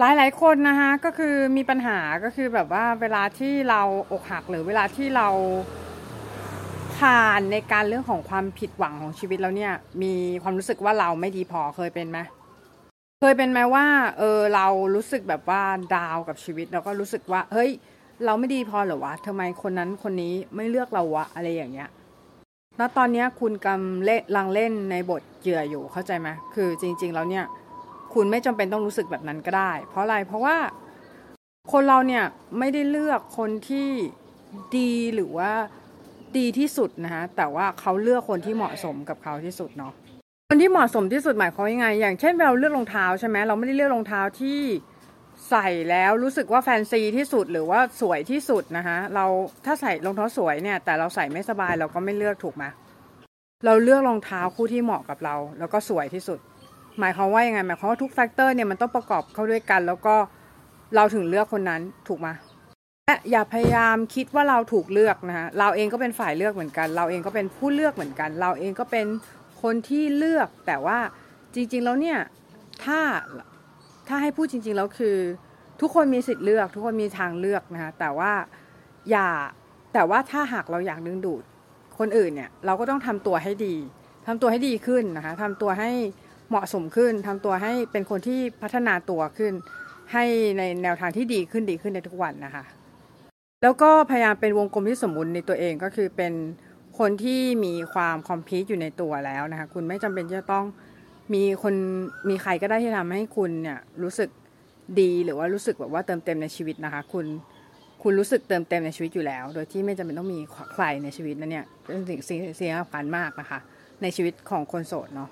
หลายหลายคนนะคะก็คือมีปัญหาก็คือแบบว่าเวลาที่เราอกหักหรือเวลาที่เราผ่านในการเรื่องของความผิดหวังของชีวิตแล้วเนี่ย มีความรู้สึกว่าเราไม่ดีพอเคยเป็นไหมเคยเป็นไหมว่า เออเรารู้สึกแบบว่าดาวกับชีวิตแล้วก็รู้สึกว่า เฮ้ย เราไม่ดีพอหรอวะทำไมคนนั้นคนนี้ไม่เลือกเราวะอะไรอย่างเงี้ยแล้วตอนนี้คุณกำลังเล่นในบทเหยื่ออยู่เข้าใจไหมคือจริง ๆ แล้วเนี่ย คุณไม่จำเป็นต้องรู้สึกแบบนั้นก็ได้ เพราะอะไรเพราะว่าคนเราเนี่ยไม่ได้เลือกคนที่ดีหรือว่าดีที่สุดนะคะแต่ว่าเขาเลือกคนที่เหมาะสมกับเขาที่สุดเนาะคนที่เหมาะสมที่สุดหมายความว่ายังไง อย่างเช่นเราเลือกรองเท้าใช่ไหมเราไม่ได้เลือกรองเท้าที่ใส่แล้วรู้สึกว่าแฟนซีที่สุดหรือว่าสวยที่สุดนะคะเราถ้าใส่รองเท้าสวยเนี่ยแต่เราใส่ไม่สบายเราก็ไม่เลือกถูกไหมเราเลือกรองเท้าคู่ที่เหมาะกับเรา แล้วก็สวยที่สุด หมายความว่ายังไงหมายความว่าทุกแฟกเตอร์เนี่ยมันต้องประกอบเข้าด้วยกัน แล้วก็เราถึงเลือกคนนั้นถูกไหมและอย่าพยายามคิดว่าเราถูกเลือกนะคะเราเองก็เป็นฝ่ายเลือกเหมือนกัน เราเองก็เป็นผู้เลือกเหมือนกัน เราเองก็เป็นคนที่เลือกแต่ว่าจริงๆแล้วเนี่ยถ้าถ้าให้พูดจริง ๆ แล้วคือ ทุกคนมีสิทธิ์เลือก ทุกคนมีทางเลือกนะคะแต่ว่าอย่าแต่ว่าถ้าหากเราอยากดึงดูดคนอื่นเนี่ยเราก็ต้องทำตัวให้ดีทำตัวให้ดีขึ้นนะคะทำตัวให้ เหมาะสมขึ้นทำตัวให้เป็นคนที่พัฒนาตัวขึ้น ให้ในแนวทางที่ดีขึ้นดีขึ้นในทุกวันนะคะ แล้วก็พยายามเป็นวงกลมที่สมบูรณ์ในตัวเองก็คือเป็นคนที่มีความคอมพลีทอยู่ในตัวแล้วนะคะ คุณไม่จำเป็นจะต้องมีคนมีใครก็ได้ที่ทำให้คุณเนี่ยรู้สึกดีหรือว่ารู้สึกแบบว่าเติมเต็มในชีวิตนะคะ คุณคุณรู้สึกเติมเต็มในชีวิตอยู่แล้ว โดยที่ไม่จำเป็นต้องมีใครในชีวิตนั่นเนี่ยเป็นสิ่งสิ่งสิ่งสำคัญมากนะคะ ในชีวิตของคนโสดเนาะ